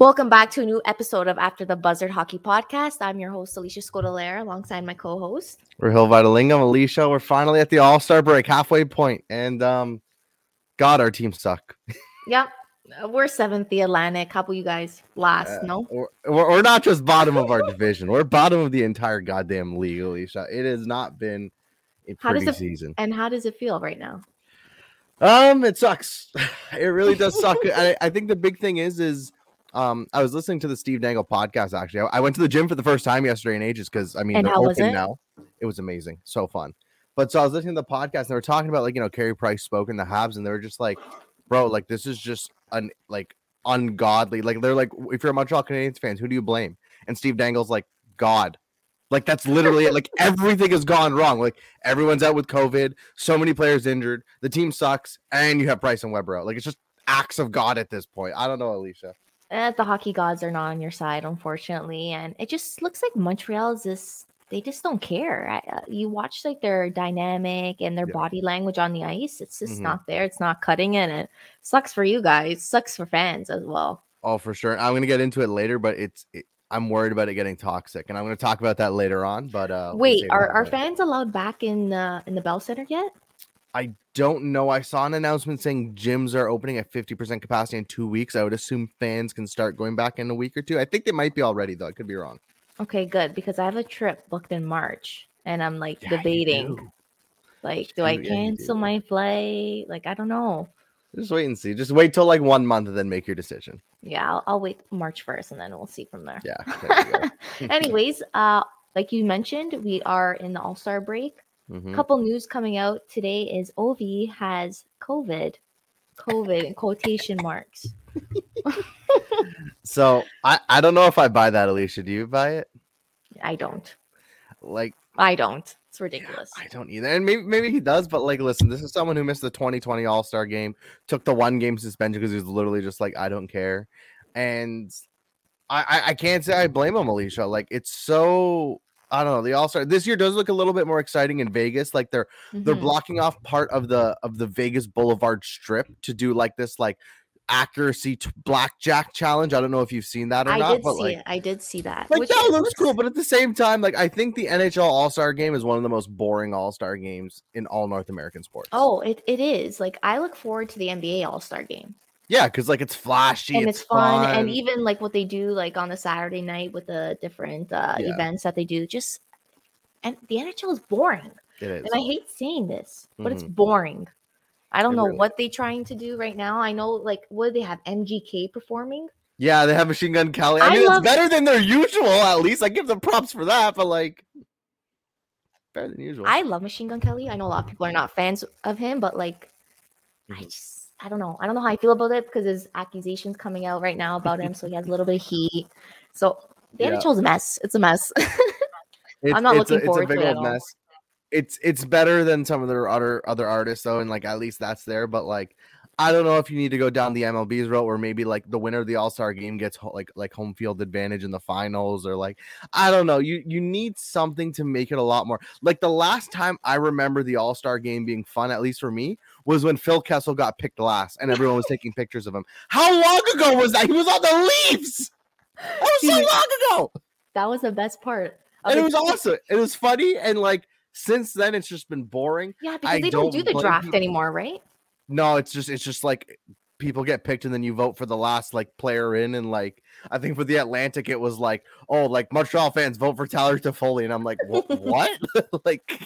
Welcome back to a new episode of After the Buzzard Hockey Podcast. I'm your host, Alicia Scodelaire, alongside my co-host. Rahil Vitalingam, Alicia. We're finally at the All Star break, halfway point, and um, God, our team suck. Yep, we're seventh, the Atlantic. How about you guys last? Uh, no, We're, we're not just bottom of our division; we're bottom of the entire goddamn league, Alicia. It has not been a How pretty it- season. and how does it feel right now? Um, it sucks. It really does suck. I, I think the big thing is, is um, I was listening to the Steve Dangle podcast. Actually, I, I went to the gym for the first time yesterday in ages because I mean And they're open it? now. It was amazing, so fun. But so I was listening to the podcast and they were talking about like you know Carey Price spoke in the Habs and they were just like, bro, like this is just un like ungodly. Like they're like, if you're a Montreal Canadiens fans, who do you blame? And Steve Dangle's like, God. Like that's literally it. Like everything has gone wrong. Like everyone's out with COVID, so many players injured, the team sucks, and you have Price and Weber out. Like it's just acts of God at this point. I don't know, Alicia. Eh, the hockey gods are not on your side, unfortunately, and it just looks like Montreal is just they just don't care. I, uh, you watch like their dynamic and their Yeah. body language on the ice; it's just Mhm. not there. It's not cutting it, it sucks for you guys. Sucks for fans as well. Oh, for sure. I'm gonna get into it later, but it's it, I'm worried about it getting toxic, and I'm gonna talk about that later on. But uh, we'll Wait, are that are fans allowed back in the in the Bell Center yet? I don't know. I saw an announcement saying gyms are opening at 50% capacity in two weeks. I would assume fans can start going back in a week or two. I think they might be already though. I could be wrong. Okay, good because I have a trip booked in March, and I'm like Yeah, debating, do. like, do I yeah, cancel do. my flight? Like, I don't know. Just wait and see. Just wait till like one month and then make your decision. Yeah, I'll, I'll wait March first, and then we'll see from there. Yeah. there. Anyways, uh, like you mentioned, we are in the All Star break. Mhm. Couple news coming out today is Ovi has COVID, COVID in quotation marks. So I I don't know if I buy that, Alicia. Do you buy it? I don't. Like I don't. It's ridiculous. I don't either. And maybe maybe he does, but like listen, this is someone who missed the 2020 All-Star game, took the one game suspension because he was literally just like, I don't care. And I, I I can't say I blame him, Alicia. Like it's so I don't know. The All-Star this year does look a little bit more exciting in Vegas. Like they're they're Mhm. blocking off part of the of the Vegas Boulevard strip to do like this like accuracy t- blackjack challenge. I don't know if you've seen that or I not, did but see like it. I did see that. like which that looks cool, but at the same time, like I think the NHL All Star Game is one of the most boring All Star games in all North American sports. Oh, it, it is. Like I look forward to the NBA All Star game. Yeah, because like it's flashy, and it's, fun, fun, and even like what they do like on the Saturday night with the different uh Yeah. events that they do just and the NHL is boring. it is. And I hate saying this, but it's Mhm. boring. I don't It know really what they're trying to do right now. I know like what they have MGK performing? yeah, they have Machine Gun Kelly. I, I mean, love- it's better than their usual. At least I give them props for that. But like, better than usual. I love Machine Gun Kelly. I know a lot of people are not fans of him, but like I Mhm. just I don't know. I don't know how I feel about it because there's accusations coming out right now about him. So he has a little bit of heat. So the Yeah. NHL's a mess. It's a mess. It's, I'm not looking a, forward it's a big to it old mess. It's it's better than some of their other other artists though, and like at least that's there. But like, I don't know if you need to go down the MLB's route where maybe like the winner of the All Star game gets ho- like like home field advantage in the finals, or like I don't know. You you need something to make it a lot more. Like the last time I remember the All Star game being fun, at least for me, was when Phil Kessel got picked last and everyone was taking pictures of him. How long ago was that? He was on the Leafs. That was so long ago that was the best part. And it was awesome. It was funny, and like since then, it's just been boring. Yeah, because I they don't, do don't the draft people. anymore, right? No, it's just it's just like people get picked, and then you vote for the last like player in, and like I think for the Atlantic, it was like oh, like Montreal fans vote for Tyler Toffoli, and I'm like what? like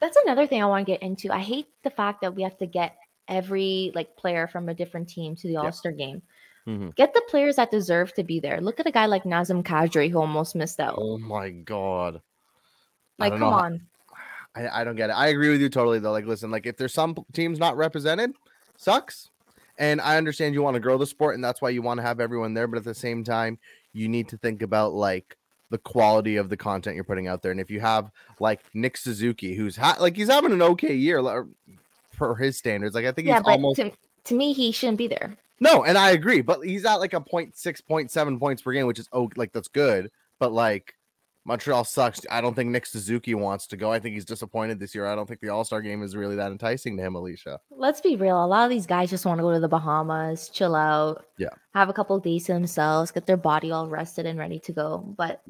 That's another thing I want to get into. I hate the fact that we have to get every like player from a different team to the All Star game. Mhm. Get the players that deserve to be there. Look at a guy like Nazem Kadri who almost missed out. oh my god. Like, come know on. I, I don't get it. I agree with you totally though. Like, listen, like if there's some teams not represented, sucks. And I understand you want to grow the sport, and that's why you want to have everyone there. But at the same time, you need to think about like the quality of the content you're putting out there. And if you have like Nick Suzuki, who's ha- like he's having an okay year like, for his standards, like I think Yeah, he's but almost to, to me, he shouldn't be there. no, and I agree. But he's at like a point six, point seven points per game, which is oh, like that's good. But like Montreal sucks. I don't think Nick Suzuki wants to go. I think he's disappointed this year. I don't think the All Star game is really that enticing to him, Alicia. Let's be real. A lot of these guys just want to go to the Bahamas, chill out, Yeah. have a couple of days to themselves, get their body all rested and ready to go. But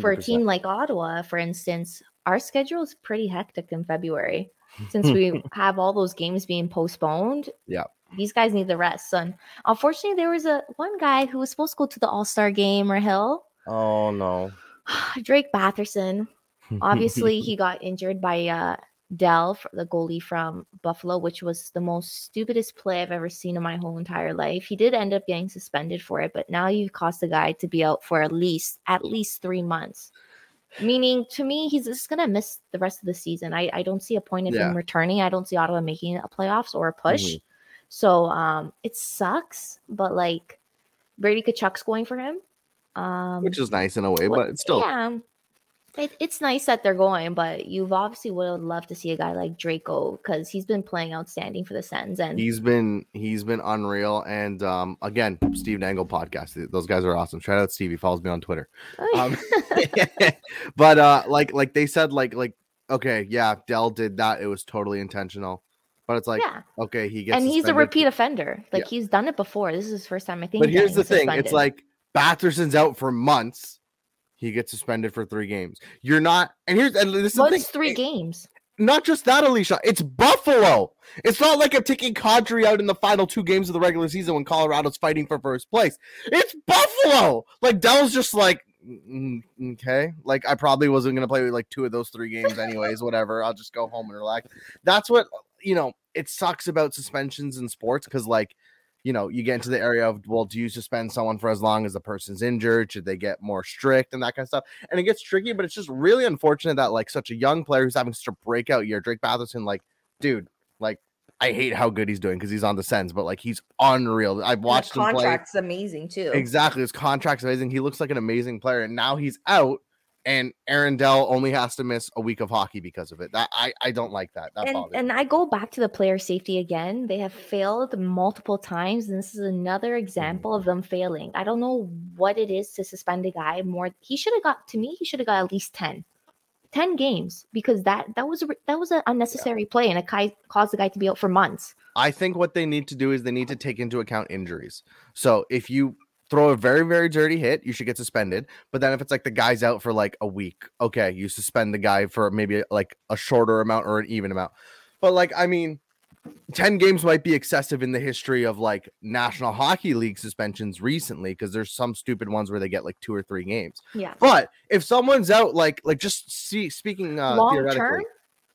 for a team like Ottawa, for instance, our schedule is pretty hectic in February since we have all those games being postponed. Yeah. These guys need the rest. And unfortunately, there was a one guy who was supposed to go to the All Star game, Rahil, Oh no. Drake Batherson. Obviously, he got injured by uh, Dell, the goalie from Buffalo, which was the most stupidest play I've ever seen in my whole entire life. He did end up getting suspended for it, but now you cost the guy to be out for at least at least three months. Meaning, to me, he's just gonna miss the rest of the season. I, I don't see a point of Yeah. him returning. I don't see Ottawa making a playoffs or a push. Mhm. So um, it sucks, but like Brady Tkachuk's going for him. Um, which is nice in a way, but it's still yeah. It, it's nice that they're going, but you've obviously would love to see a guy like Draco because he's been playing outstanding for the Sens. And he's been he's been unreal. And um again, Steve Dangle podcast. Those guys are awesome. Shout out Steve. He follows me on Twitter. Um, but uh like like they said, like like okay, yeah, Dell did that. It was totally intentional. But it's like yeah, okay, he gets and he's a repeat offender. Like he's done it before. This is his first time. I think. But here's the thing: it's like Batherson's out for months. He gets suspended for three games. You're not, and here's and this is what's three it- games? Not just that, Alicia. It's Buffalo. It's not like I'm taking Kadri out in the final two games of the regular season when Colorado's fighting for first place. It's Buffalo. Like Dell's just like, "Mm, okay. Like I probably wasn't gonna play with like two of those three games anyways. whatever. I'll just go home and relax. That's what you know. It sucks about suspensions in sports because like you know, you get into the area of, well, do you suspend someone for as long as the person's injured? Should they get more strict and that kind of stuff? And it gets tricky, but it's just really unfortunate that like such a young player who's having such a breakout year, Drake Batherson, like, dude, like, I hate how good he's doing because he's on the Sens, but like he's unreal. I've watched him play. contract's amazing too. Exactly, his contract's amazing. He looks like an amazing player, and now he's out, and Aaron Dell only has to miss a week of hockey because of it. That I I don't like that. That and and I go back to the player safety again. They have failed multiple times, and this is another mm. example of them failing. I don't know what it is to suspend a guy more. He should have got to me. He should have got at least 10. 10 games because that that was a, that was an unnecessary play and it caused the guy to be out for months. I think what they need to do is they need to take into account injuries. So if you throw a very very dirty hit, you should get suspended. But then if it's like the guy's out for like a week, okay, you suspend the guy for maybe like a shorter amount or an even amount. But like I mean, 10 games might be excessive in the history of like National Hockey League suspensions recently because there's some stupid ones where they get like two or three games. Yeah. But if someone's out like like just see speaking uh Long theoretically, term?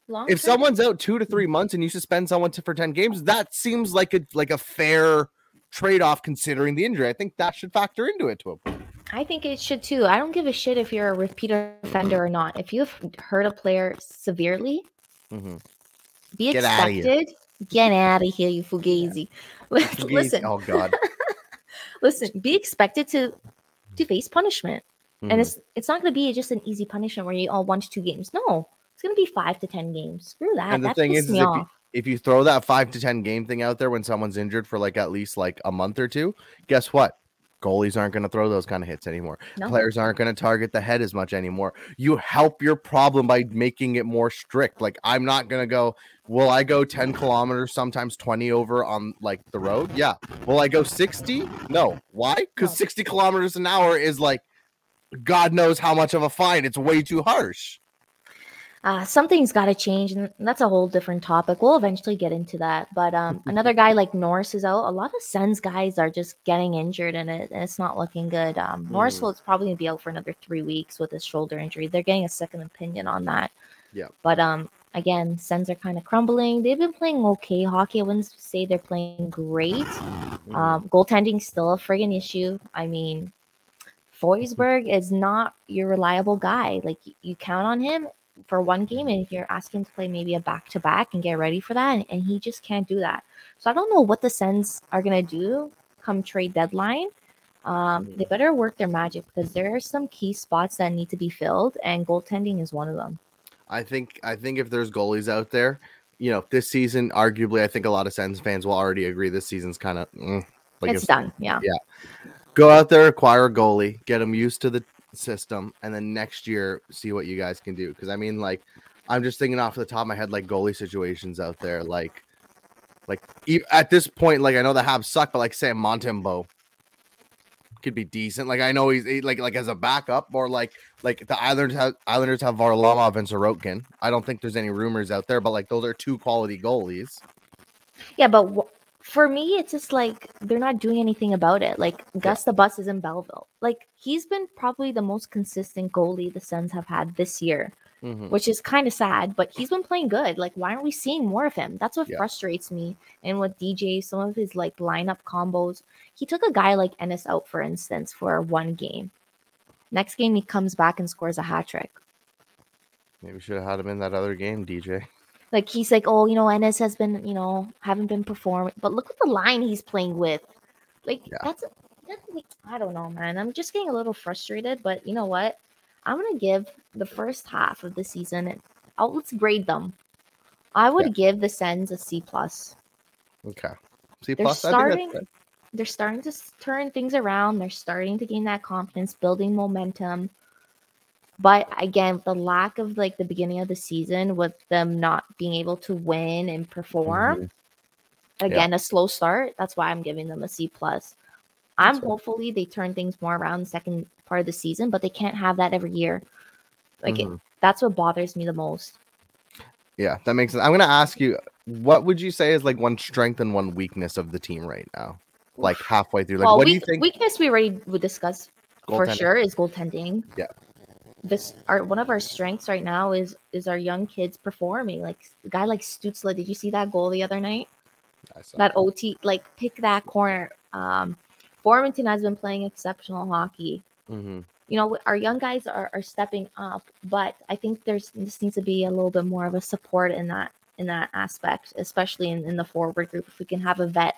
Long if term? someone's out two to three months and you suspend someone to, for 10 games that seems like a like a fair trade-off considering the injury i think that should factor into it to a point I think it should too. I don't give a shit if you're a repeat offender or not. If you've hurt a player severely, Mhm. be Get expected. Get out of here, you fugazi. listen, oh god listen. Be expected to to face punishment, Mhm. and it's it's not going to be just an easy punishment where you all one to two games. No, it's going to be five to ten games. Screw that. And the that thing pisses is, is me if you- off. If you throw that five to 10 game thing out there when someone's injured for like at least like a month or two guess what? Goalies aren't going to throw those kind of hits anymore. No. players aren't going to target the head as much anymore. You help your problem by making it more strict. Like i'm not going to go will i go 10 kilometers sometimes 20 over on like the road? Yeah. Will i go 60 no. Why? Because No. 60 kilometers an hour is like god knows how much of a fine. It's way too harsh uh, something's got to change, and that's a whole different topic. We'll eventually get into that. But um, another guy like Norris is out. A lot of Sens guys are just getting injured, and, it, and it's not looking good. Um, Norris Mm. will probably be out for another three weeks with his shoulder injury. They're getting a second opinion on that. Yeah. But um, again, Sens are kind of crumbling. They've been playing okay hockey. I wouldn't say they're playing great. Mm-hmm. Um, goaltending's still a friggin' issue. I mean, Forsberg is not your reliable guy. Like you count on him for one game, and if you're asking him to play maybe a back to back and get ready for that, and, he just can't do that. So I don't know what the Sens are gonna do come trade deadline. Um, they better work their magic because there are some key spots that need to be filled, and goaltending is one of them. I think I think if there's goalies out there, you know, this season, arguably, I think a lot of Sens fans will already agree this season's kind of like it's if- done. Yeah. Yeah. Go out there, acquire a goalie, get him used to the system, and then next year see what you guys can do. Because I mean, like, I'm just thinking off the top of my head, like goalie situations out there, like, like at this point, like I know the Habs suck, but like Sam Montembeault could be decent. Like I know he's he, like like as a backup, or like like the Islanders have Islanders have Varlamov and Sorokin. I don't think there's any rumors out there, but like those are two quality goalies. Yeah, but for me, it's just like they're not doing anything about it. Like Gus the Bus is in Belleville. Like he's been probably the most consistent goalie the Sens have had this year, Mhm. which is kind of sad. But he's been playing good. Like why aren't we seeing more of him? That's what Yeah. frustrates me. And with DJ, some of his like lineup combos, he took a guy like Ennis out, for instance, for one game. Next game, he comes back and scores a hat trick. Maybe should have had him in that other game, DJ. Like he's like, oh, you know, Ennis has been, you know, haven't been performing, but look at the line he's playing with. Like Yeah. that's, that's, I don't know, man. I'm just getting a little frustrated, but you know what? I'm gonna give the first half of the season. and I'll let's grade them. I would give the Sens a C plus. Okay. C They're plus. That's starting. They're starting to turn things around. They're starting to gain that confidence, building momentum. But again, the lack of like the beginning of the season with them not being able to win and perform, Mm-hmm. again, a slow start. That's why I'm giving them a C plus. I'm fair. hopefully they turn things more around the second part of the season, but they can't have that every year. Like it- Mhm. that's what bothers me the most. Yeah, that makes sense. I'm gonna ask you, what would you say is like one strength and one weakness of the team right now? Like halfway through, like well, what do you think? weakness we already would discuss for sure is goaltending. Yeah. This our one of our strengths right now is is our young kids performing. Like a guy like Stützle, did you see that goal the other night? That OT, like pick that corner. Um, Formenton has been playing exceptional hockey. Mhm. You know, our young guys are, are stepping up, but I think there's this needs to be a little bit more of a support in that in that aspect, especially in, in the forward group. If we can have a vet,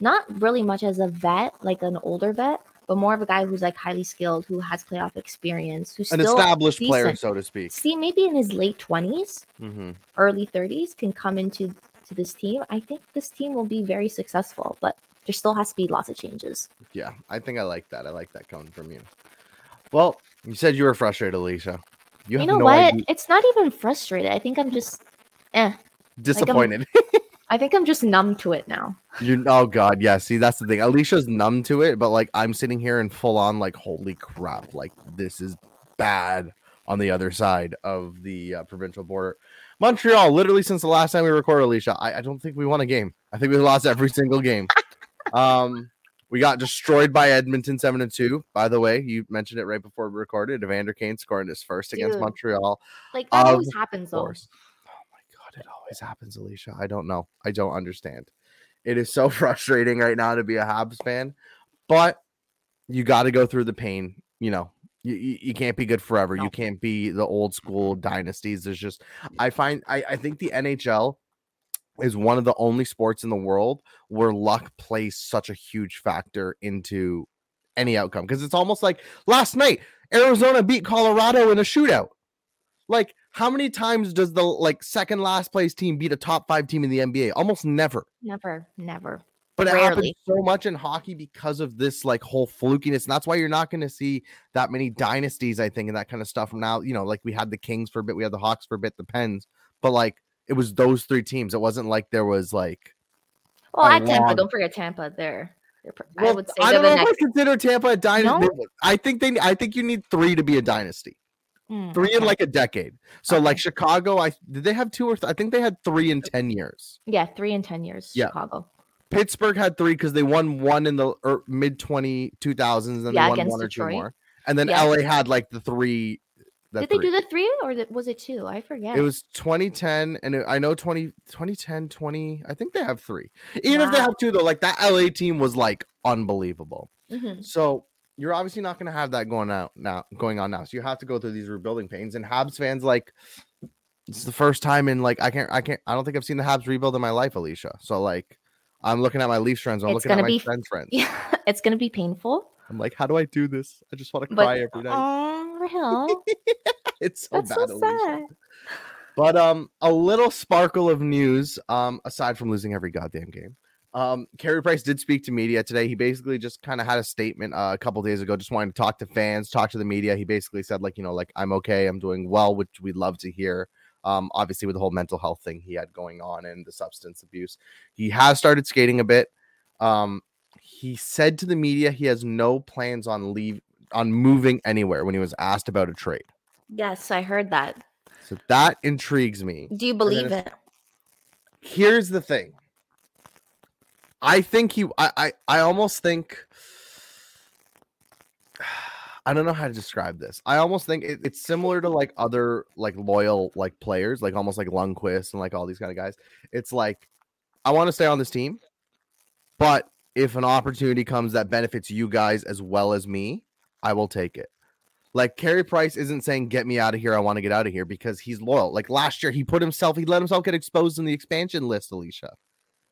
not really much as a vet, like an older vet, but more of a guy who's like highly skilled, who has playoff experience, who's An established player, so to speak. see maybe in his late twenties, hmm early thirties, can come into to this team. I think this team will be very successful, but there still has to be lots of changes. Yeah, I think I like that. I like that coming from you. Well, you said you were frustrated, Alicia. You, You, have know no what? idea. It's not even frustrated. I think I'm just, eh. Disappointed. I think I'm just numb to it now. you oh god, yeah. See, that's the thing. Alicia's numb to it, but like I'm sitting here and full on like, holy crap! Like this is bad on the other side of the uh, provincial border. Montreal, literally since the last time we recorded, Alicia, I, I don't think we won a game. I think we lost every single game. um, we got destroyed by Edmonton seven and two. By the way, you mentioned it right before we recorded. Evander Kane scoring his first against Montreal. Like that always happens though. course. It always happens, Alicia. I don't know. I don't understand. It is so frustrating right now to be a Habs fan, but you got to go through the pain. You know, you, you, you can't be good forever. No. You can't be the old school dynasties. There's just, I find, I, I think the NHL is one of the only sports in the world where luck plays such a huge factor into any outcome because it's almost like last night Arizona beat Colorado in a shootout. Like, how many times does the like second last place team beat a top five team in the NBA? Almost never. Never, never. But it happens so much in hockey because of this like whole flukiness. And that's why you're not going to see that many dynasties, I think, and that kind of stuff. Now, you know, like we had the Kings for a bit, we had the Hawks for a bit, the Pens, but like it was those three teams. It wasn't like there was like Well, at Tampa, long- don't forget Tampa. There, They're I would say I don't know if. I consider Tampa a dynasty. No? I think they I think you need three to be a dynasty. Mm, Three in like a decade. So like Chicago, I did they have two or th- I think they had three in ten years. yeah, three in ten years. Yeah. Chicago. Pittsburgh had three because they won one in the er, mid 20 2000s, and then Yeah, they won one or two more. And then Yeah. LA had like the three. The Did they do the three or was it two? I forget. It was 2010, and it, I know 20, 2010, 20. I think they have three. Even if they have two, though, like that LA team was like unbelievable. Mhm. So you're obviously not going to have that going out now, going on now. So you have to go through these rebuilding pains. And Habs fans, like, it's the first time in like I can't, I can't, I don't think I've seen the Habs rebuild in my life, Alicia. So like, I'm looking at my Leafs friends. I'm It's looking at gonna my be- friends' friends. Yeah, it's gonna be painful. I'm like, how do I do this? I just want to But cry every night. oh, it's so that's bad, so Alicia. sad. But um, a little sparkle of news. Um, aside from losing every goddamn game, Um, Carey Price did speak to media today. He basically just kind of had a statement uh, a couple days ago, just wanting to talk to fans, talk to the media. He basically said, like, you know, like I'm okay, I'm doing well, which we'd love to hear. Um, obviously, with the whole mental health thing he had going on and the substance abuse, he has started skating a bit. Um, he said to the media he has no plans on leave on moving anywhere when he was asked about a trade. Yes, I heard that. So that intrigues me. Do you believe it? Here's the thing. I think he I I, I almost think I don't know how to describe this. I almost think it, it's similar to like other like loyal like players, like almost like Lundqvist and like all these kind of guys. It's like I want to stay on this team, but if an opportunity comes that benefits you guys as well as me, I will take it. Like Carey Price isn't saying get me out of here. I want to get out of here because he's loyal. Like last year, he put himself, he let himself get exposed in the expansion list, Alicia.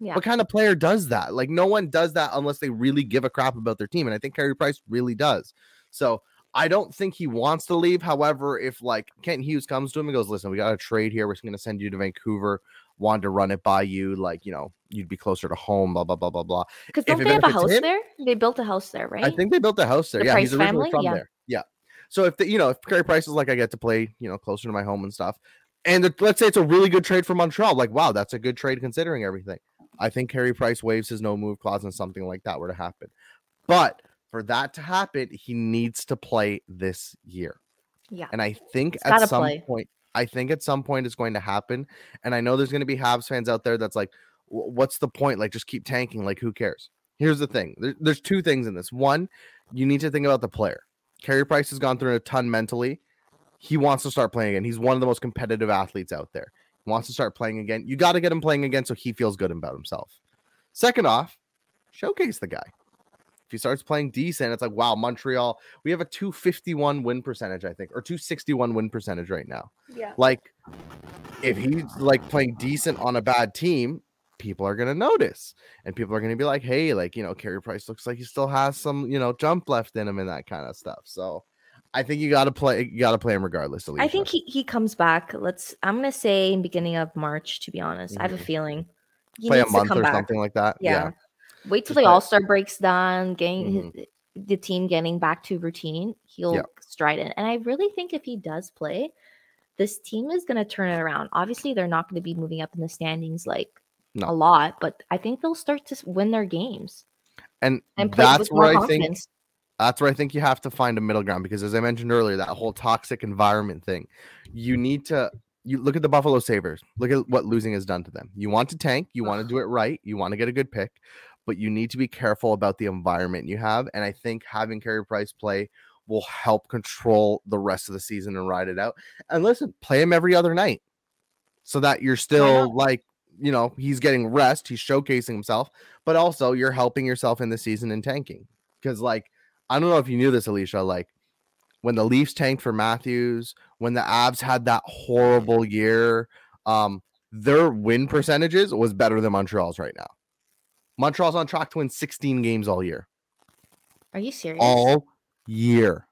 Yeah. What kind of player does that? Like no one does that unless they really give a crap about their team. And I think Carey Price really does. So I don't think he wants to leave. However, if like Kent Hughes comes to him and goes, listen, we got a trade here. We're going to send you to Vancouver. Wanted to run it by you. Like, you know, you'd be closer to home, blah, blah, blah, blah, blah. Because don't it they have a house him- there? They built a house there, right? I think they built a house there. The yeah, he's originally family? from Yeah. there. Yeah. So if the, you know, if Carey Price is like, I get to play, you know, closer to my home and stuff, and it- let's say it's a really good trade for Montreal, like, wow, that's a good trade considering everything. I think Carey Price waves his no move clause and something like that were to happen. But for that to happen, he needs to play this year. yeah. And I think at some play. point, I think at some point it's going to happen. And I know there's going to be Habs fans out there that's like, what's the point? Like, just keep tanking. Like, who cares? Here's the thing there- there's two things in this. One, you need to think about the player. Carey Price has gone through a ton mentally. He wants to start playing again. He's one of the most competitive athletes out there. Wants to start playing again. You got to get him playing again so he feels good about himself. Second off, showcase the guy. If he starts playing decent, it's like, wow, Montreal, we have a 251 win percentage, I think, or 261 win percentage right now. Yeah. Like, if he's like playing decent on a bad team, people are gonna notice, and people are gonna be like, "Hey, like you know, Carey Price looks like he still has some you know jump left in him and that kind of stuff." So, I think you got to play. You got to play him regardless. I think he, he comes back. Let's I'm gonna say in beginning of March, to be honest. I have a Mhm. feeling. He play a month or back. something like that. Yeah. Wait till Just the All Star breaks done, getting Mhm. his, the team getting back to routine. He'll Yeah. stride in, and I really think if he does play, this team is going to turn it around. Obviously, they're not going to be moving up in the standings like No. a lot, but I think they'll start to win their games and and that's where I think confidence. That's where I think you have to find a middle ground because as I mentioned earlier, that whole toxic environment thing, you need to you look at the Buffalo Sabres. Look at what losing has done to them. You want to tank, you want to do it right, you want to get a good pick, but you need to be careful about the environment you have. And I think having Carey Price play will help control the rest of the season and ride it out. And listen, play him every other night so that you're still like, you know, he's getting rest, he's showcasing himself, but also you're helping yourself in the season and tanking. Because, like, I don't know if you knew this, Alicia. Like when the Leafs tanked for Matthews, when the Avs had that horrible year, um, their win percentages was better than Montreal's right now. Montreal's on track to win 16 games all year. Are you serious? All year.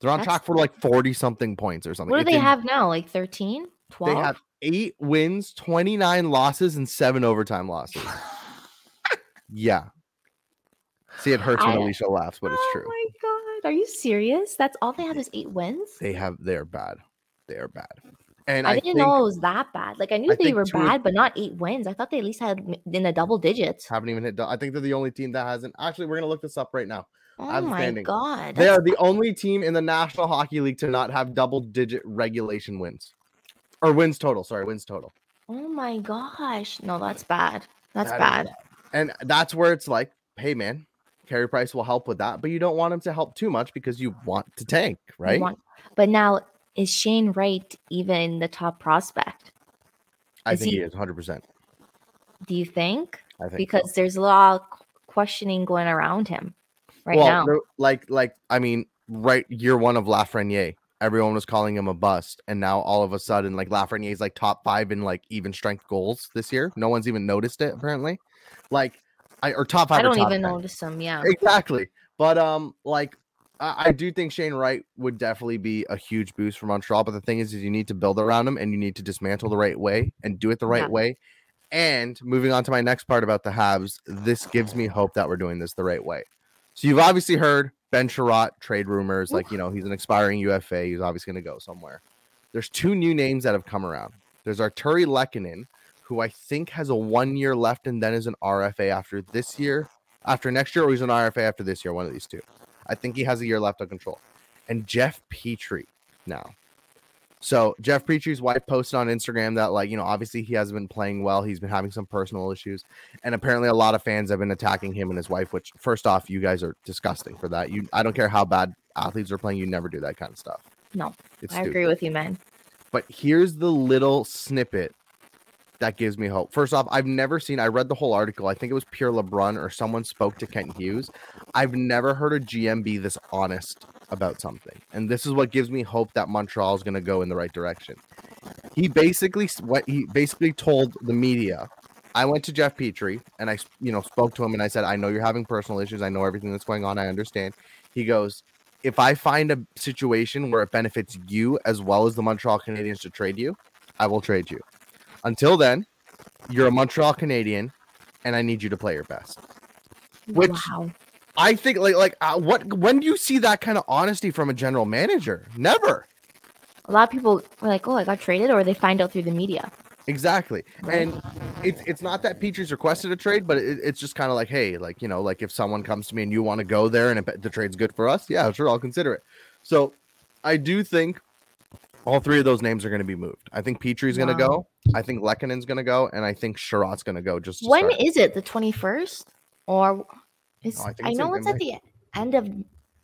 They're on That's- track for like 40 something points or something. what do It's they have now? Like 13, 12? They have eight wins, 29 losses, and seven overtime losses. Yeah. See, it hurts when I- Alicia laughs, but it's true. oh my god, are you serious? That's all they have is eight wins. They have they're bad. They are bad. And I, I, didn't think know it was that bad. Like I knew I they were bad, but not eight wins. I thought they at least had in the double digits. haven't even hit. I think they're the only team that hasn't. Actually, we're gonna look this up right now. Oh my god, They that's- are the only team in the National Hockey League to not have double-digit regulation wins, or wins total. Sorry, wins total. oh my gosh, no, that's bad. That's That is bad. And that's where it's like, hey man, Carey Price will help with that, but you don't want him to help too much because you want to tank, right? want- but now is Shane Wright even the top prospect? I is think he, he- is 100. percent Do you think? I think so. Because there's a lot of questioning going around him right well, now. like, like I mean, right year one of Lafreniere, everyone was calling him a bust, and now all of a sudden, like Lafreniere is like top five in like even strength goals this year. No one's even noticed it apparently. Like, I or top five. I don't even 10. notice him. Yeah. exactly. But um, like I, I do think Shane Wright would definitely be a huge boost for Montreal. But the thing is, is you need to build around him and you need to dismantle the right way and do it the right Yeah. way. And moving on to my next part about the Habs, this gives me hope that we're doing this the right way. So you've obviously heard Ben Chiarot trade rumors, like you know he's an expiring UFA. He's obviously going to go somewhere. There's two new names that have come around. There's Artturi Lehkonen, who I think has a one year left and then is an RFA after this year, after next year, or he's an RFA after this year. One of these two. I think he has a year left on control. And Jeff Petry now. So Jeff Petry's wife posted on Instagram that like you know obviously he hasn't been playing well. He's been having some personal issues, and apparently a lot of fans have been attacking him and his wife. Which first off, you guys are disgusting for that. You I don't care how bad athletes are playing, you never do that kind of stuff. No, It's I stupid. agree with you, man. But here's the little snippet that gives me hope. First off, I've never seen, I read the whole article. I think it was Pierre LeBrun or someone spoke to Kent Hughes. I've never heard a GM be this honest about something. And this is what gives me hope that Montreal is going to go in the right direction. He basically, what he basically told the media, I went to Jeff Petry and I, you know, spoke to him and I said, I know you're having personal issues. I know everything that's going on. I understand. He goes, if I find a situation where it benefits you as well as the Montreal Canadiens to trade you, I will trade you. Until then, you're a Montreal Canadian, and I need you to play your best. Which- wow. I think like like uh, what when do you see that kind of honesty from a general manager? Never. A lot of people were like, "Oh, I got traded," or they find out through the media. Exactly. And it's it's not that Petry's requested a trade, but it, it's just kind of like, hey, like you know, like if someone comes to me and you want to go there and if the trade's good for us, yeah, sure, I'll consider it. So I do think all three of those names are going to be moved. I think Petry's going to go. I think Lehkonen's going to go, and I think Chiarot's going to go. Just to When start. is it? The twenty first, or is No, I I know it's at the end of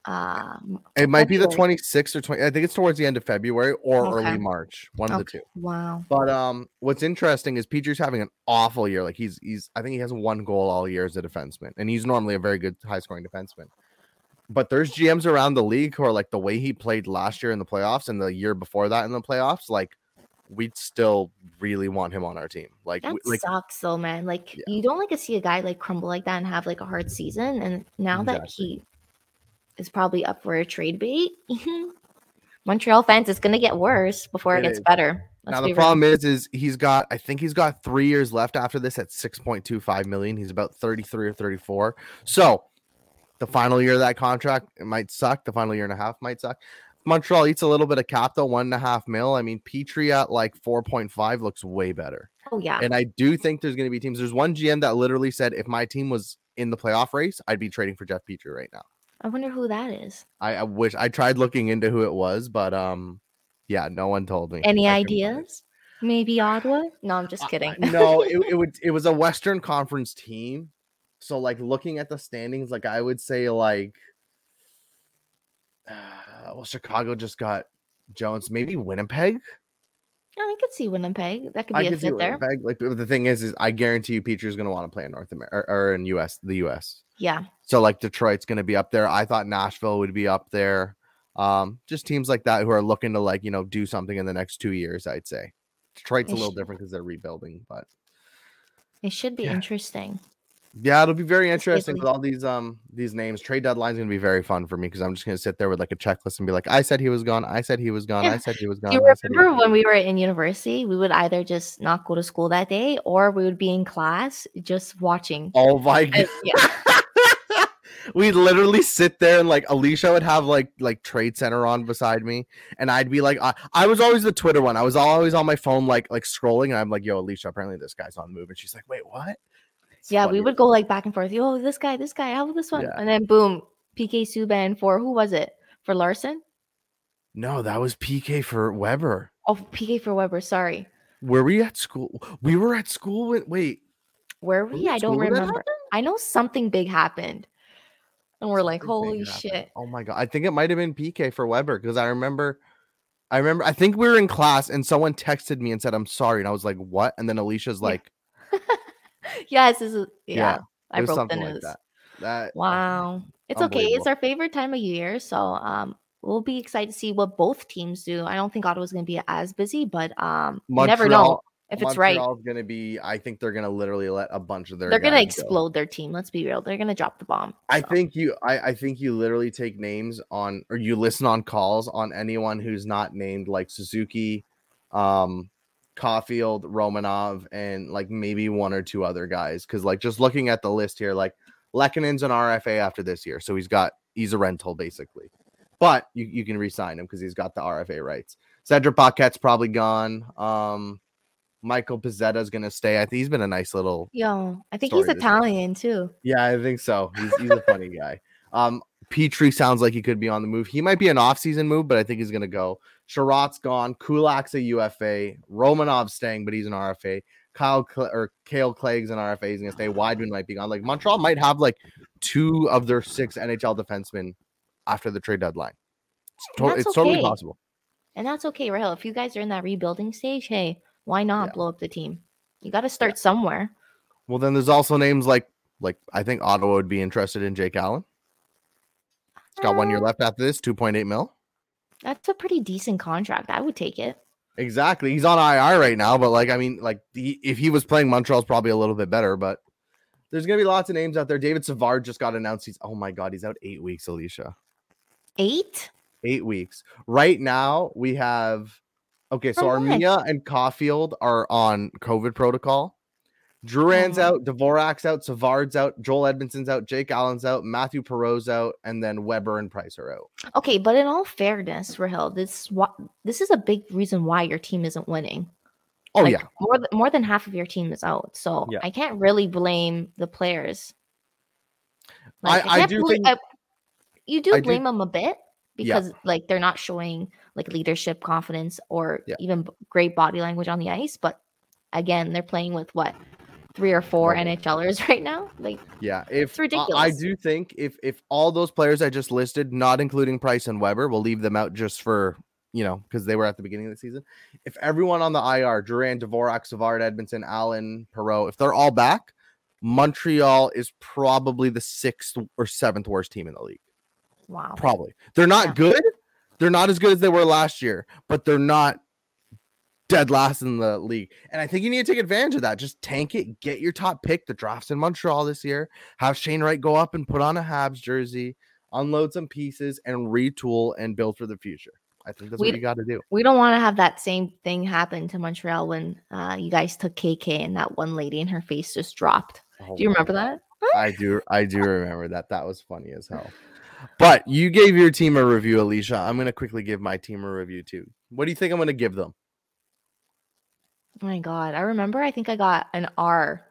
um it might be the 26th or 20. I think it's towards the end of February or Okay. early March, one of the two. wow. But um, what's interesting is Petry's having an awful year. Like he's he's I think he has one goal all year as a defenseman, and he's normally a very good high scoring defenseman. But there's GMs around the league who are like the way he played last year in the playoffs and the year before that in the playoffs. Like we'd still really want him on our team. Like That we- like sucks though, man. Like Yeah. you don't like to see a guy like crumble like that and have like a hard season. And now that he is probably up for a trade bait, Montreal fans, it's gonna get worse before it, It gets is. better. Let's now the real. problem is is he's got I think he's got three years left after this at 6.25 million. He's about 33 or 34. So the final year of that contract it might suck. The final year and a half might suck. Montreal eats a little bit of cap though, one and a half mil. I mean, Petry at like 4.5 looks way better. Oh yeah. And I do think there's going to be teams. There's one GM that literally said if my team was in the playoff race, I'd be trading for Jeff Petry right now. I wonder who that is. I, I wish I tried looking into who it was, but um, yeah, no one told me. Any I couldn't find it. ideas? Maybe Ottawa? No, I'm just kidding. uh, no, it, it would it was a Western Conference team. So like looking at the standings, like I would say like uh, well, Chicago just got Jones, maybe Winnipeg. I could see Winnipeg. That could be a could fit there. Winnipeg. Like the thing is, is I guarantee you Petry's gonna want to play in North America or, or in US, the US. Yeah. So like Detroit's gonna be up there. I thought Nashville would be up there. Um, just teams like that who are looking to like, you know, do something in the next two years, I'd say. Detroit's a little should- different because they're rebuilding, but It should be Yeah. interesting. Yeah, it'll be very interesting with all these um these names. Trade deadline's gonna be very fun for me because I'm just gonna sit there with like a checklist and be like, I said he was gone, I said he was gone, Yeah. I said he was gone. Do you remember when gone." we were in university? We would either just not go to school that day or we would be in class just watching. Oh my god. And- yeah. We'd literally sit there and like Alicia would have like like Trade Center on beside me, and I'd be like, I, I was always the Twitter one. I was always on my phone like like scrolling, and I'm like, Yo, Alicia, apparently this guy's on the move, and she's like, Wait, what? Yeah, we would go like back and forth. Oh, this guy, this guy, how about this one? Yeah. And then boom, PK Subban for who was it? For Larsson? No, that was PK for Weber. Oh, PK for Weber. Sorry. Were we at school? We were at school. When, wait, Were Were we? I don't school when that remember. I know something big happened. And we're like, Something holy happened. shit. Oh my god. I think it might have been PK for Weber because I remember I remember I think we were in class and someone texted me and said, I'm sorry. And I was like, What? And then Alicia's Yeah. Yes, this is yeah. Yeah, I broke the news. like that. That Wow. It's okay. It's our favorite time of year. So um we'll be excited to see what both teams do. I don't think Ottawa's gonna be as busy, but um you never know Montreal- if it's right. Montreal's gonna be, I think they're gonna literally let a bunch of their They're gonna guys go. explode their team. Let's be real. They're gonna drop the bomb. I So, think you I, I think you literally take names on or you listen on calls on anyone who's not named like Suzuki, um, Caulfield, Romanov, and like maybe one or two other guys. Because like just looking at the list here, like Lehkonen's an RFA after this year, so he's got he's a rental basically. But you, you can re-sign him because he's got the RFA rights. Cedric Paquette's probably gone. Um, Michael Pezzetta is gonna stay. I think he's been a nice little. Yo, I think he's year. Italian too. Yeah, I think so. He's, he's a funny guy. Um, Petry sounds like he could be on the move. He might be an off-season move, but I think he's gonna go. Chiarot's gone. Kulak's a UFA. Romanov's staying, but he's an RFA. Kyle Cl- or Kale Clague's an RFA. He's gonna stay. Wideman might be gone. Like Montreal might have like two of their six NHL defensemen after the trade deadline. It's, to- it's totally possible. And that's okay, Rahel. If you guys are in that rebuilding stage, hey, why not Yeah. blow up the team? You got to start somewhere. Well, then there's also names like like I think Ottawa would be interested in Jake Allen. He's got one year Uh, left after this, 2.8 mil. That's a pretty decent contract. I would take it. Exactly. He's on IR right now, but like I mean, like he, if he was playing Montreal's probably a little bit better, but there's gonna be lots of names out there. David Savard just got announced. He's oh my god, he's out eight weeks, Alicia. Eight? Eight weeks. Right now we have okay, so? Armia and Caulfield are on COVID protocol. Drouin's Oh. out, Dvorak's out, Savard's out, Joel Edmundson's out, Jake Allen's out, Mathieu Perreault's out, and then Weber and Price are out. Okay, but in all fairness, Rahel, this this is a big reason why your team isn't winning. Oh Like, yeah. more th- more than half of your team is out. So Yeah. I can't really blame the players. I- I can't do bel- think- I- you do I do- blame them a bit Yeah. because like they're not showing like leadership, confidence, or Yeah. even great body language on the ice. But again, they're playing with what three or four Rubble. NHLers right now. Like Yeah, if I- I do think if if all those players I just listed, not including Price and Weber, we'll leave them out just for you know because they were at the beginning of the season. If everyone on the IR, Drouin, Dvorak, Savard, Edmundson, Allen, Perreault, if they're all back, Montreal is probably the sixth or seventh worst team in the league. wow. Probably they're not Yeah. good. They're not as good as they were last year, but they're not dead last in the league. And I think you need to take advantage of that. Just tank it, get your top pick. The draft's in Montreal this year. Have Shane Wright go up and put on a Habs jersey, unload some pieces, and retool and build for the future. I think that's We- what you got to do. We don't want to have that same thing happen to Montreal when uh, you guys took KK and that one lady and her face just dropped. Oh Do you remember God. that? I do. I do remember that. That was funny as hell. But you gave your team a review, Alicia. I'm going to quickly give my team a review too. What do you think I'm going to give them? Oh my god, I remember. I think I got an R.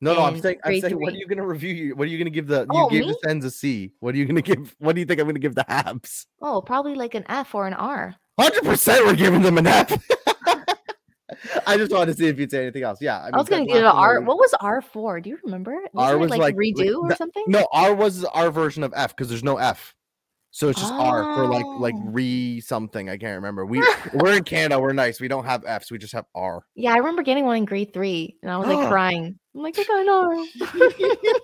No, no, I'm saying, I'm saying, what are you gonna review? you- What are you gonna give the? oh, You gave me? the Sens a C. What are you gonna give? What do you think I'm gonna give the Habs? Oh, probably like an F or an R. Hundred percent, we're giving them an F. I just wanted to see if you'd say anything else. Yeah, I, I, was gonna dead give it an last in the R. What was R for? Do you remember? R Wasn't it, was like, like- like redo or something. No, R was our version of F because there's no F, so it's just R for like like Oh. re something. I can't remember. We we're in Canada. We're nice. We don't have Fs. We just have R. Yeah, I remember getting one in grade three, and I was like oh. crying. I'm like, I got an R.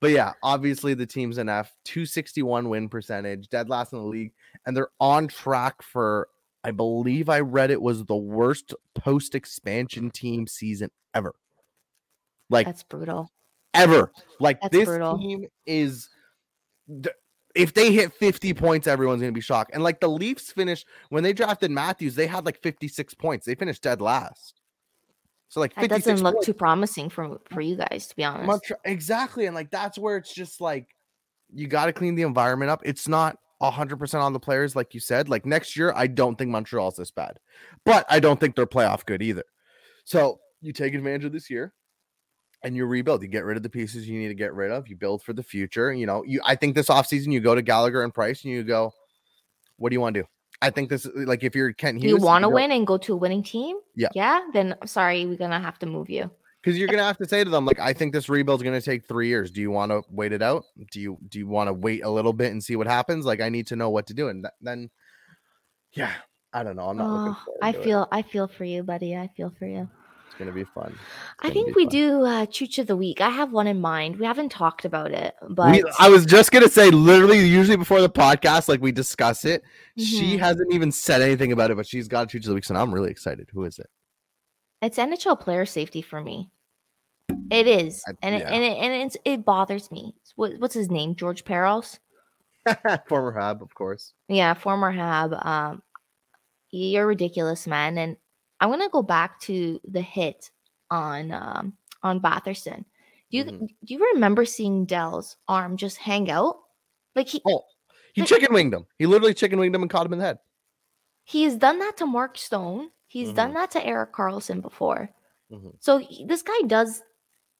But yeah, obviously the team's an F, 261 win percentage, dead last in the league, and they're on track for, I believe I read it was the worst post expansion team season ever. Like That's brutal. ever. Like That's this brutal. team is if they hit 50 points, everyone's gonna be shocked. And like the Leafs finished when they drafted Matthews, they had like 56 points. They finished dead last. So like That doesn't look points. too promising for for you guys, to be honest. Montreal, exactly, and like that's where it's just like you got to clean the environment up. It's not hundred percent on the players, like you said. Like next year, I don't think Montreal's this bad, but I don't think they're playoff good either. So you take advantage of this year, and you rebuild. You get rid of the pieces you need to get rid of. You build for the future. You know, you. I think this offseason you go to Gallagher and Price, and you go, "What do you want to do?" I think this like if you're Kent Do you want to win and go to a winning team? Yeah. Yeah. Then sorry, we're gonna have to move you. because you're gonna have to say to them like i think this rebuild's gonna take three years do you want to wait it out do you do you want to wait a little bit and see what happens like i need to know what to do and th- then yeah i don't know i'm not looking Oh, forward I to it. feel I feel for you, buddy. I feel for you. It's gonna be fun I think we fun. do uh chooch of the week. I have one in mind. We haven't talked about it, but we, i was just gonna say literally usually before the podcast like we discuss it she Mhm. hasn't even said anything about it but she's got a future of the week and i'm really excited who is it it's NHL player safety for me. It is, I- and it, and it, and it's, it bothers me. What, what's his name? George Parros. former hab of course Yeah, former Hab. Um, you're ridiculous, man. And I'm gonna go back to the hit on um, on Batherson. Do you Mhm. do you remember seeing Dell's arm just hang out? Like he Oh, he chicken winged him. He literally chicken winged him and caught him in the head. he's done that to Mark Stone. He's done Mhm. that to Erik Karlsson before. Mhm. So he- this guy does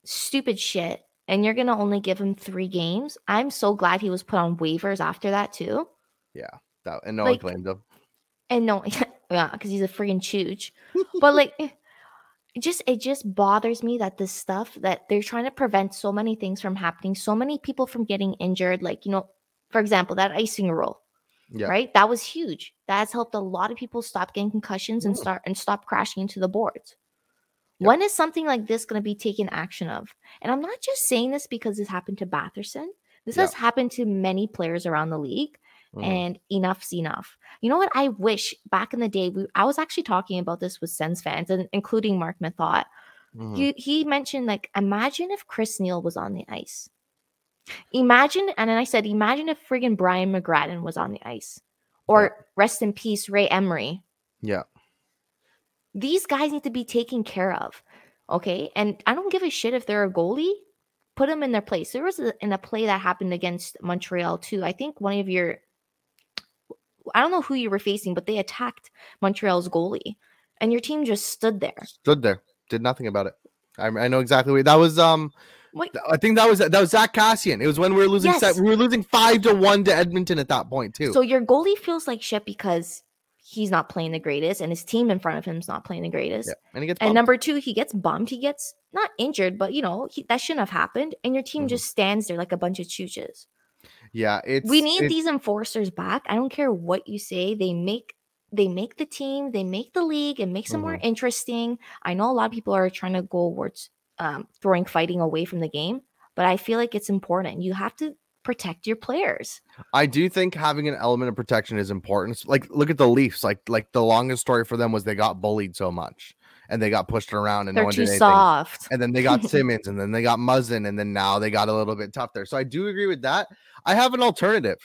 stupid shit, and you're gonna only give him three games. I'm so glad he was put on waivers after that too. Yeah, that, and no Like- one blamed him. And no, yeah, because he's a freaking chooch. but like, eh, it just it just bothers me that this stuff that they're trying to prevent so many things from happening, so many people from getting injured. Like you know, for example, that icing rule, Yeah. right? That was huge. That has helped a lot of people stop getting concussions and start and stop crashing into the boards. When is something like this going to be taken action of? And I'm not just saying this because this happened to Batherson. This has happened to many players around the league Mhm. and enough's enough. You know what? I wish back in the day, we, I was actually talking about this with Sens fans, and including Mark Mathot. Mhm. He, he mentioned, like, imagine if Chris Neil was on the ice. Imagine, and then I said, imagine if friggin' Brian McGrattan was on the ice, or rest in peace, Ray Emery. Yeah. These guys need to be taken care of. Okay. And I don't give a shit if they're a goalie. Put them in their place. There was a, in a play that happened against Montreal too. I think one of your, I don't know who you were facing, but they attacked Montreal's goalie, and your team just stood there. Stood there, did nothing about it. I, I know exactly what that was. Um, Wait, I think that was that was Zack Kassian. It was when we were losing. Set, we were losing five to one to Edmonton at that point too. so your goalie feels like shit because he's not playing the greatest, and his team in front of him is not playing the greatest. yeah. and he gets And number two, he gets bummed. He gets not injured, but you know he, that shouldn't have happened. And your team Mhm. just stands there like a bunch of chooches. Yeah, it's we need it's- these enforcers back. I don't care what you say. They make they make the team, they make the league, it makes it more Mm-hmm. interesting. I know a lot of people are trying to go towards um, throwing fighting away from the game, but I feel like it's important. You have to protect your players. I do think having an element of protection is important. Like, look at the Leafs. Like, like the longest story for them was they got bullied so much, and they got pushed around, and They're one too did anything. soft. And then they got Simmonds, and then they got Muzzin, and then now they got a little bit tough there. So I do agree with that. I have an alternative.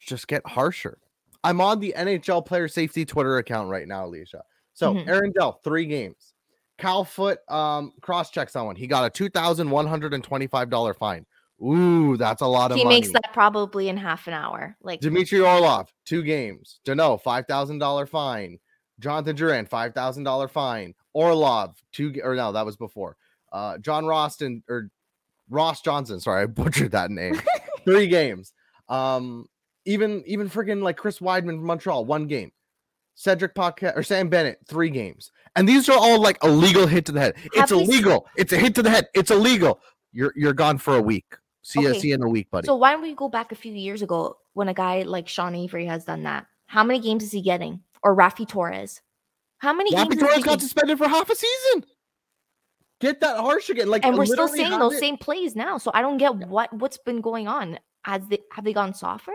Just get harsher. I'm on the NHL player safety Twitter account right now, Alicia. So Mhm. Aaron Dell, three games. Cal Foote um cross checks on one. He got a two thousand one hundred and twenty-five dollar fine. Ooh, that's a lot of He money. makes that probably in half an hour. Like Dmitry Orlov, two games. Dano, five thousand dollar fine. Jonathan Duran, five thousand dollar fine. Orlov, two or no, that was before. Uh, John Roston or Ross Johnson. Sorry, I butchered that name. Three games. Um, even even freaking like Chris Wideman from Montreal, one game. Cedric Paquette or Sam Bennett, three games. And these are all like illegal hit to the head. It's Have we s- illegal. It's a hit to the head. It's illegal. You're you're gone for a week. See you see you in a week, buddy. So why don't we go back a few years ago when a guy like Sean Avery has done that? How many games is he getting? Or Raffi Torres? How many Raffi games? Torres got suspended for half a season. Get that harsh again. Like and we're still seeing those it- same plays now. So I don't get what what's been going on. Has they have they gone softer?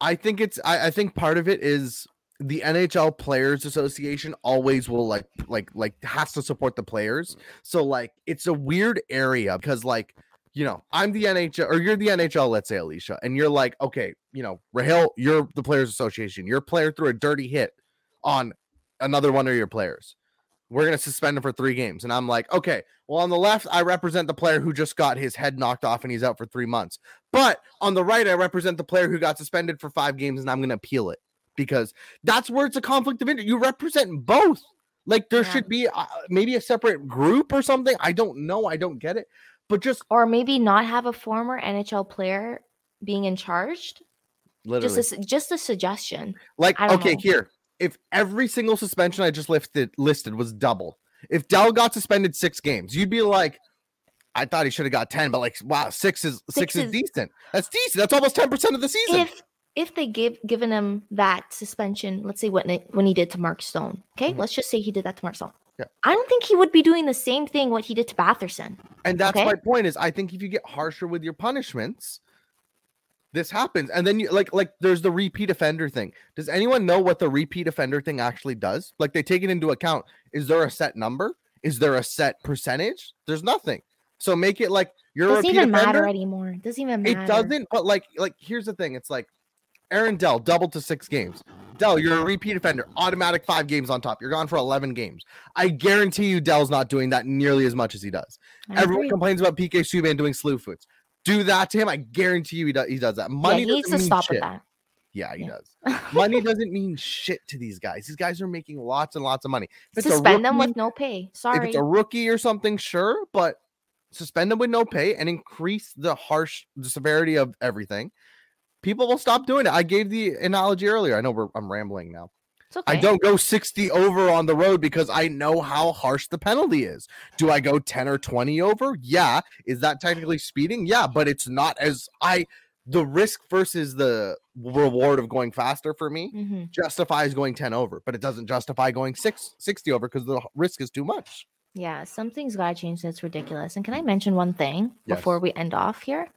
I think it's I, I think part of it is the NHL Players Association always will like like like has to support the players. So like it's a weird area because like you know I'm the NHL or you're the NHL, let's say Alicia, and you're like okay, you know Rahil, you're the Players Association. Your player threw a dirty hit on another one of your players. We're gonna suspend him for three games, and I'm like, okay. Well, on the left, I represent the player who just got his head knocked off and he's out for three months. But on the right, I represent the player who got suspended for five games, and I'm going to appeal it because that's where it's a conflict of interest. You represent both. Like there Yeah. should be uh, maybe a separate group or something. I don't know. I don't get it. But just Or maybe not have a former NHL player being in charge? literally, Just a, just a suggestion. like okay, know. here. If every single suspension I just lifted listed was double, if Dell got suspended six games, you'd be like, I thought he should have got ten, but like, wow, six is six, Six is, is- decent. That's decent. That's almost ten percent of the season. If if they give given him that suspension, let's say when it, when he did to Mark Stone, okay, Mhm. let's just say he did that to Mark Stone. Yeah. I don't think he would be doing the same thing what he did to Batherson. And that's Okay. my point is I think if you get harsher with your punishments, this happens. And then you like like there's the repeat offender thing. Does anyone know what the repeat offender thing actually does? Like they take it into account. Is there a set number? Is there a set percentage? There's nothing. So make it like you're a Doesn't repeat even offender. matter anymore. Doesn't even matter. It doesn't, but like like here's the thing. It's like Aaron Dell doubled to six games. Dell, you're a repeat offender, automatic five games on top. You're gone for 11 games. I guarantee you, Dell's not doing that nearly as much as he does. I Everyone agree. complains about PK Subban doing slew foots. Do that to him. I guarantee you, he does, he does that. Yeah, Money he needs to stop shit. with that. Yeah, he Yeah. does. Money doesn't mean shit to these guys. These guys are making lots and lots of money. If it's a Suspend them with no pay. Sorry, if it's a rookie or something, sure, but suspend them with no pay and increase the harsh the severity of everything. People will stop doing it. I gave the analogy earlier. I know we're, I'm rambling now. Okay. I don't go 60 over on the road because I know how harsh the penalty is. Do I go 10 or 20 over? Yeah. Is that technically speeding? Yeah, but it's not as I the risk versus the reward of going faster for me Mhm. justifies going 10 over, but it doesn't justify going six, 60 over because the risk is too much. Yeah, something's got to change. That's ridiculous. And can I mention one thing Yes. before we end off here?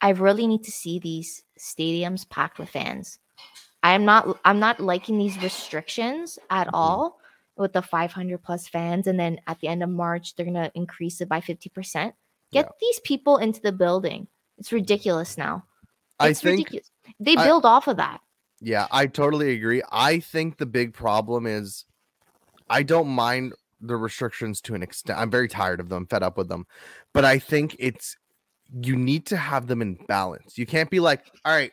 I really need to see these stadiums packed with fans. I'm not. I'm not liking these restrictions at Mhm. all with the 500 plus fans, and then at the end of March they're gonna increase it by 50 percent. Get Yeah. these people into the building. It's ridiculous now. I think ridiculous. They I- build off of that. Yeah, I totally agree. I think the big problem is I don't mind the restrictions to an extent. I'm very tired of them, fed up with them. But I think it's you need to have them in balance. You can't be like, all right,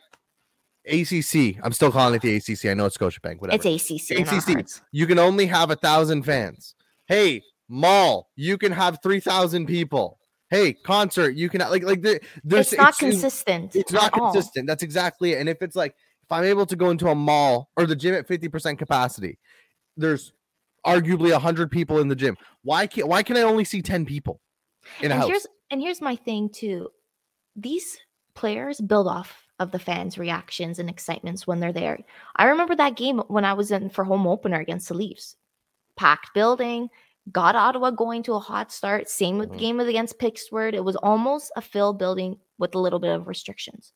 ACC. I'm still calling it the ACC. I know it's Scotiabank, whatever. It's ACC. ACC. you can only have a thousand fans. Hey, mall, you can have three thousand people. Hey, concert, you can like like the, there's It's not it's- consistent. it's not at all. consistent. That's exactly it. And if it's like if I'm able to go into a mall or the gym at 50% capacity, there's arguably 100 people in the gym. Why can't why can I only see 10 people in a and house? here's and here's my thing too these players build off of the fans reactions and excitements when they're there i remember that game when i was in for home opener against the leafs packed building got ottawa going to a hot start same with Mhm. game with against pittsburgh it was almost a fill building with a little bit of restrictions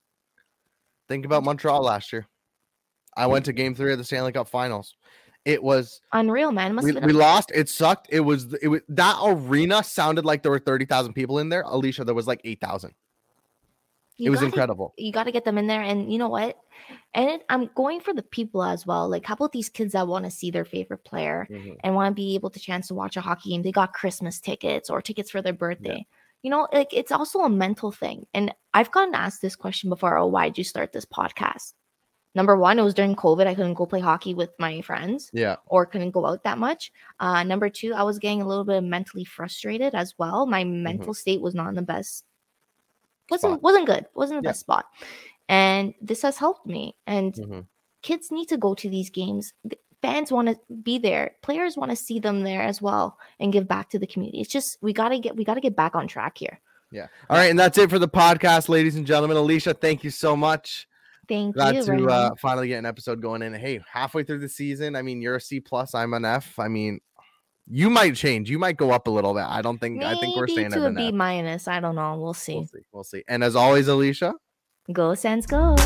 Think about Montreal last year. I went to game 3 of the Stanley Cup Finals. It was unreal man we, we lost. It sucked. It was it was that arena sounded like there were 30,000 people in there. Alicia, there was like 8,000. You It was gotta- incredible. you got to get them in there and you know what? And it, i'm going for the people as well like how about these kids that want to see their favorite player Mhm. and want to be able to chance to watch a hockey game? They got christmas tickets or tickets for their birthday. You know like it's also a mental thing and i've gotten asked this question before oh why'd you start this podcast? Number one it was during covid i couldn't go play hockey with my friends Yeah. or couldn't go out that much. Uh number two i was getting a little bit mentally frustrated as well. My mental state was not in the best wasn't Spot. wasn't good wasn't the Yeah. best spot and this has helped me and Mhm. kids need to go to these games fans want to be there players want to see them there as well and give back to the community it's just we got to get we got to get back on track here Yeah. All right, and that's it for the podcast, ladies and gentlemen. Alicia, thank you so much. thank Glad you to uh, finally get an episode going in. Hey, halfway through the season, I mean, you're a C plus, I'm an F. I mean, you might change. You might go up a little bit. I don't think. I think we're staying to at a an minus i don't know we'll see We'll see. We'll see. And as always, Alicia, go Sens go